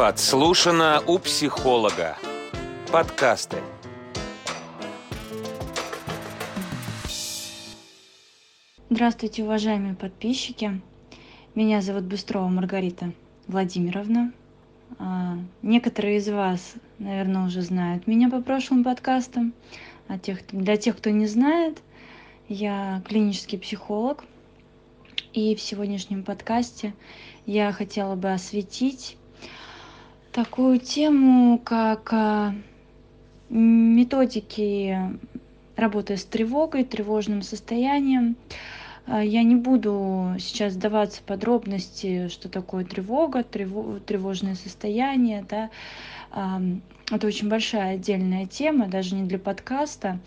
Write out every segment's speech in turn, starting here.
Подслушано у психолога. Подкасты. Здравствуйте, уважаемые подписчики. Меня зовут Быстрова Маргарита Владимировна. А, некоторые из вас, наверное, уже знают меня по прошлым подкастам. А тех, для тех, кто не знает, я клинический психолог. И в сегодняшнем подкасте я хотела бы осветить такую тему, как а, методики работы с тревогой, тревожным состоянием. А, я не буду сейчас сдаваться в подробности, что такое тревога, тревожное состояние. Да. Это очень большая отдельная тема, даже не для подкаста.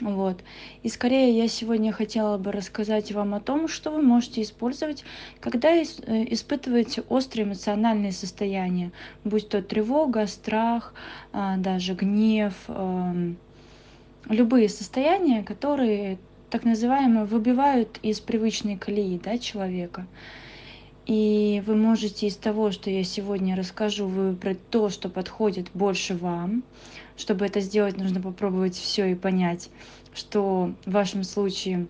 Вот. И скорее я сегодня хотела бы рассказать вам о том, что вы можете использовать, когда э, испытываете острые эмоциональные состояния, будь то тревога, страх, а, даже гнев, эм, любые состояния, которые так называемо выбивают из привычной колеи да, человека. И вы можете из того, что я сегодня расскажу, выбрать то, что подходит больше вам. Чтобы это сделать, нужно попробовать все и понять, что в вашем случае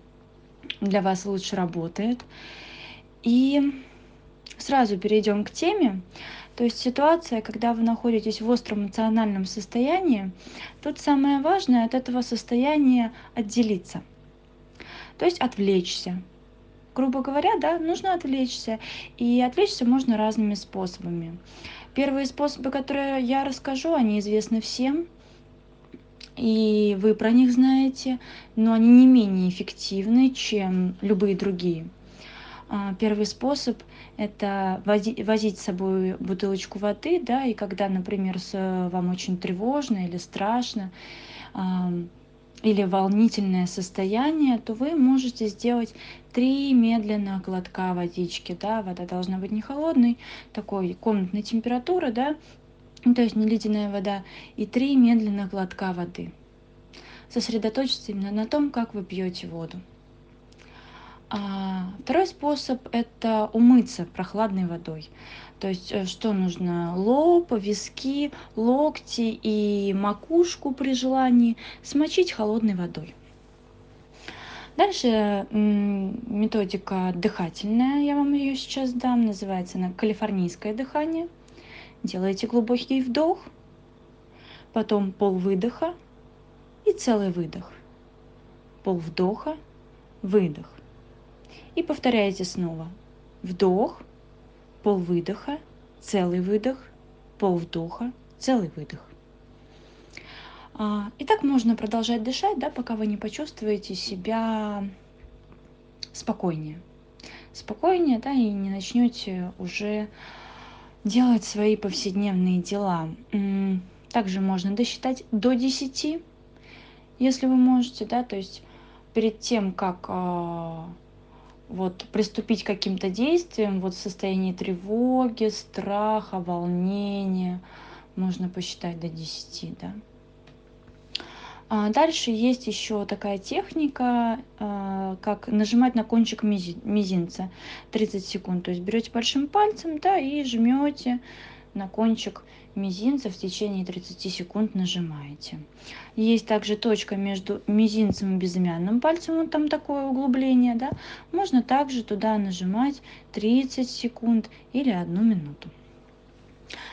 для вас лучше работает. И сразу перейдем к теме. То есть ситуация, когда вы находитесь в остром эмоциональном состоянии, тут самое важное от этого состояния отделиться. То есть отвлечься, грубо говоря, да, нужно отвлечься. И отвлечься можно разными способами. Первые способы, которые я расскажу, они известны всем, и вы про них знаете, но они не менее эффективны, чем любые другие. А, первый способ – это возить с собой бутылочку воды, да, и когда, например, вам очень тревожно или страшно, или волнительное состояние, то вы можете сделать три медленных глотка водички. Да? Вода должна быть не холодной, такой комнатной температуры, да? ну, то есть не ледяная вода, и три медленных глотка воды. Сосредоточьтесь именно на том, как вы пьете воду. А второй способ – это умыться прохладной водой. То есть э, что нужно? Лоб, виски, локти и макушку при желании смочить холодной водой. Дальше методика дыхательная, я вам ее сейчас дам, называется она калифорнийское дыхание. Делаете глубокий вдох, потом пол выдоха и целый выдох. Пол вдоха, выдох. И повторяете снова. Вдох, пол выдоха, целый выдох, пол вдоха, целый выдох. А, и так можно продолжать дышать, да, пока вы не почувствуете себя спокойнее. Спокойнее, да, и не начнете уже делать свои повседневные дела. Также можно досчитать до 10, если вы можете, да, то есть перед тем, как а, вот приступить к каким-то действиям вот в состоянии тревоги, страха, волнения. Можно посчитать до 10, да. А дальше есть еще такая техника, а, как нажимать на кончик мизинца 30 секунд. То есть берете большим пальцем да, и жмете на кончик мизинца в течение 30 секунд нажимаете. Есть также точка между мизинцем и безымянным пальцем, вот там такое углубление, да. Можно также туда нажимать 30 секунд или одну минуту.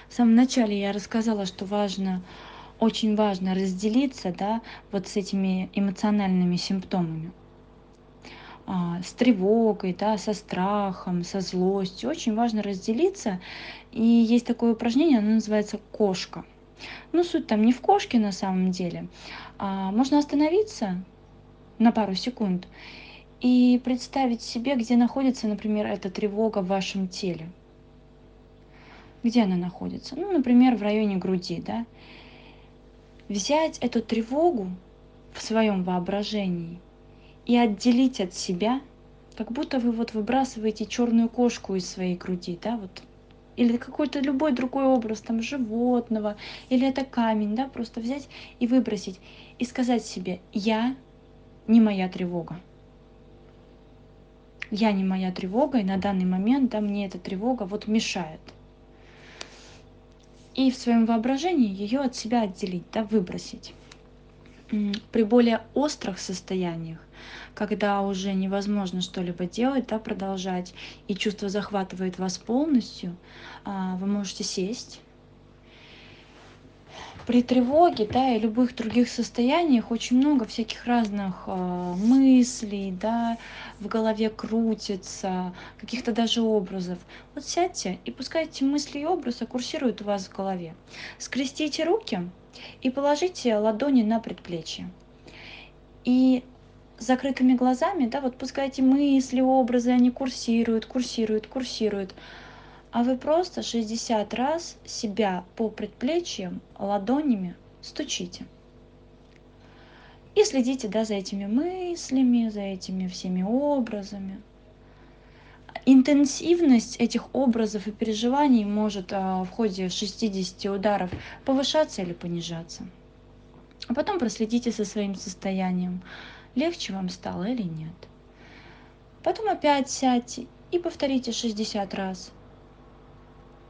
В самом начале я рассказала, что важно, очень важно разделиться, да, вот с этими эмоциональными симптомами. А, с тревогой, да, со страхом, со злостью. Очень важно разделиться. И есть такое упражнение, оно называется кошка. Ну, суть там не в кошке на самом деле. А можно остановиться на пару секунд и представить себе, где находится, например, эта тревога в вашем теле. Где она находится? Ну, например, в районе груди, да. Взять эту тревогу в своем воображении и отделить от себя, как будто вы вот выбрасываете черную кошку из своей груди, да, вот или какой-то любой другой образ там животного, или это камень, да, просто взять и выбросить и сказать себе, я не моя тревога. Я не моя тревога, и на данный момент, да, мне эта тревога вот мешает. и в своем воображении ее от себя отделить, да, выбросить. При более острых состояниях, когда уже невозможно что-либо делать, да, продолжать, и чувство захватывает вас полностью, а, вы можете сесть, при тревоге, да, и любых других состояниях очень много всяких разных э, мыслей, да, в голове крутится, каких-то даже образов. Вот сядьте и пускай эти мысли и образы курсируют у вас в голове. Скрестите руки и положите ладони на предплечье. И закрытыми глазами, да, вот пускай эти мысли, образы, они курсируют, курсируют, курсируют а вы просто 60 раз себя по предплечьям ладонями стучите. И следите да, за этими мыслями, за этими всеми образами. Интенсивность этих образов и переживаний может а, в ходе 60 ударов повышаться или понижаться. А потом проследите за своим состоянием, легче вам стало или нет. Потом опять сядьте и повторите 60 раз –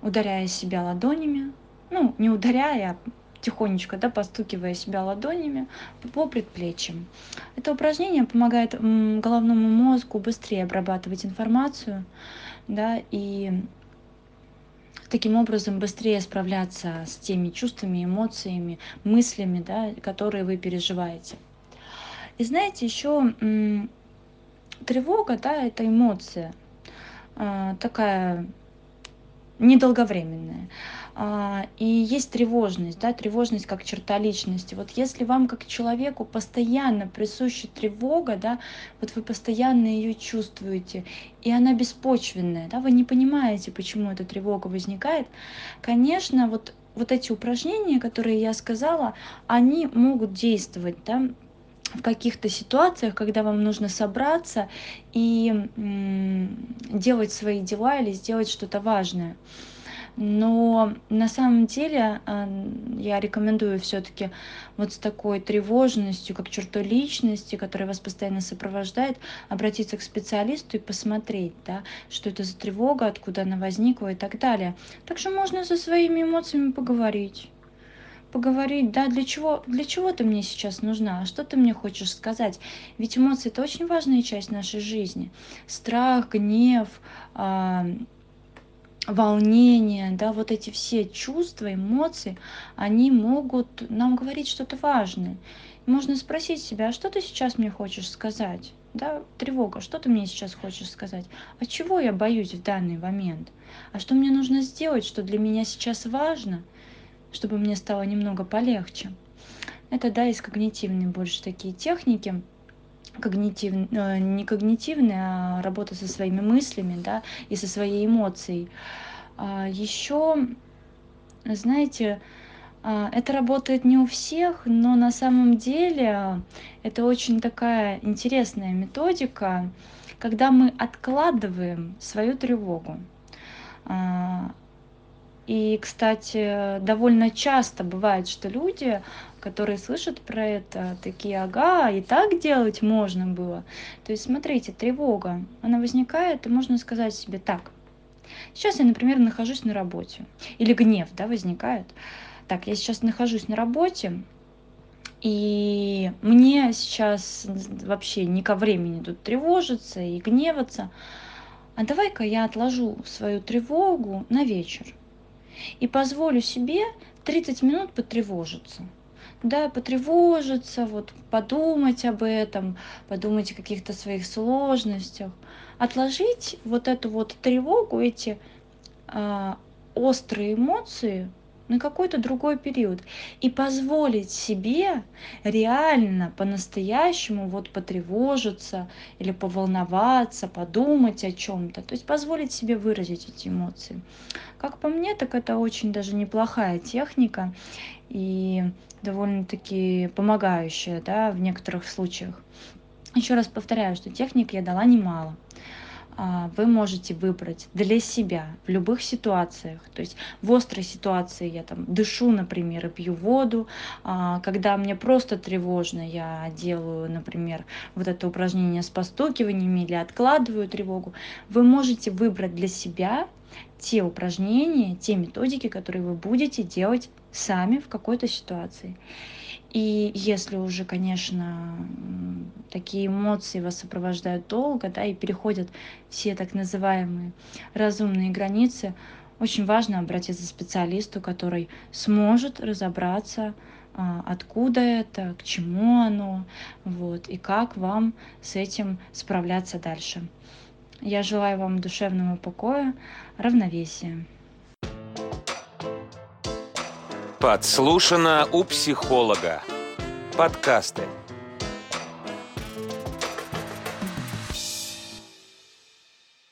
ударяя себя ладонями, ну, не ударяя, а тихонечко, да, постукивая себя ладонями по предплечьям. Это упражнение помогает головному мозгу быстрее обрабатывать информацию, да, и таким образом быстрее справляться с теми чувствами, эмоциями, мыслями, да, которые вы переживаете. И знаете, еще тревога, да, это эмоция, а, такая недолговременная. А, и есть тревожность, да, тревожность как черта личности. Вот если вам как человеку постоянно присуща тревога, да, вот вы постоянно ее чувствуете, и она беспочвенная, да, вы не понимаете, почему эта тревога возникает, конечно, вот вот эти упражнения, которые я сказала, они могут действовать, да, в каких-то ситуациях, когда вам нужно собраться и делать свои дела или сделать что-то важное. Но на самом деле а, я рекомендую все-таки вот с такой тревожностью, как чертой личности, которая вас постоянно сопровождает, обратиться к специалисту и посмотреть, да, что это за тревога, откуда она возникла и так далее. Также можно со своими эмоциями поговорить поговорить, да, для чего, для чего ты мне сейчас нужна, что ты мне хочешь сказать. Ведь эмоции это очень важная часть нашей жизни. Страх, гнев, э, волнение, да, вот эти все чувства, эмоции, они могут нам говорить что-то важное. Можно спросить себя, а что ты сейчас мне хочешь сказать? Да, тревога, что ты мне сейчас хочешь сказать? А чего я боюсь в данный момент? А что мне нужно сделать, что для меня сейчас важно – чтобы мне стало немного полегче. Это, да, из когнитивной больше такие техники, когнитив, э, не когнитивные, а работа со своими мыслями, да, и со своей эмоцией. А еще, знаете, а, это работает не у всех, но на самом деле это очень такая интересная методика, когда мы откладываем свою тревогу. И, кстати, довольно часто бывает, что люди, которые слышат про это, такие, ага, и так делать можно было. То есть, смотрите, тревога, она возникает, и можно сказать себе так. Сейчас я, например, нахожусь на работе. Или гнев, да, возникает. Так, я сейчас нахожусь на работе, и мне сейчас вообще не ко времени тут тревожиться и гневаться. А давай-ка я отложу свою тревогу на вечер и позволю себе 30 минут потревожиться. Да, потревожиться, вот подумать об этом, подумать о каких-то своих сложностях, отложить вот эту вот тревогу, эти э, острые эмоции на какой-то другой период и позволить себе реально по-настоящему вот потревожиться или поволноваться, подумать о чем-то, то есть позволить себе выразить эти эмоции. Как по мне, так это очень даже неплохая техника и довольно-таки помогающая да, в некоторых случаях. Еще раз повторяю, что техник я дала немало. А, вы можете выбрать для себя в любых ситуациях. То есть в острой ситуации я там дышу, например, и пью воду. А, когда мне просто тревожно, я делаю, например, вот это упражнение с постукиваниями или откладываю тревогу. Вы можете выбрать для себя те упражнения, те методики, которые вы будете делать сами в какой-то ситуации. И если уже, конечно, такие эмоции вас сопровождают долго, да, и переходят все так называемые разумные границы, очень важно обратиться к специалисту, который сможет разобраться, а, откуда это, к чему оно, вот, и как вам с этим справляться дальше. Я желаю вам душевного покоя, равновесия. Подслушано у психолога. Подкасты.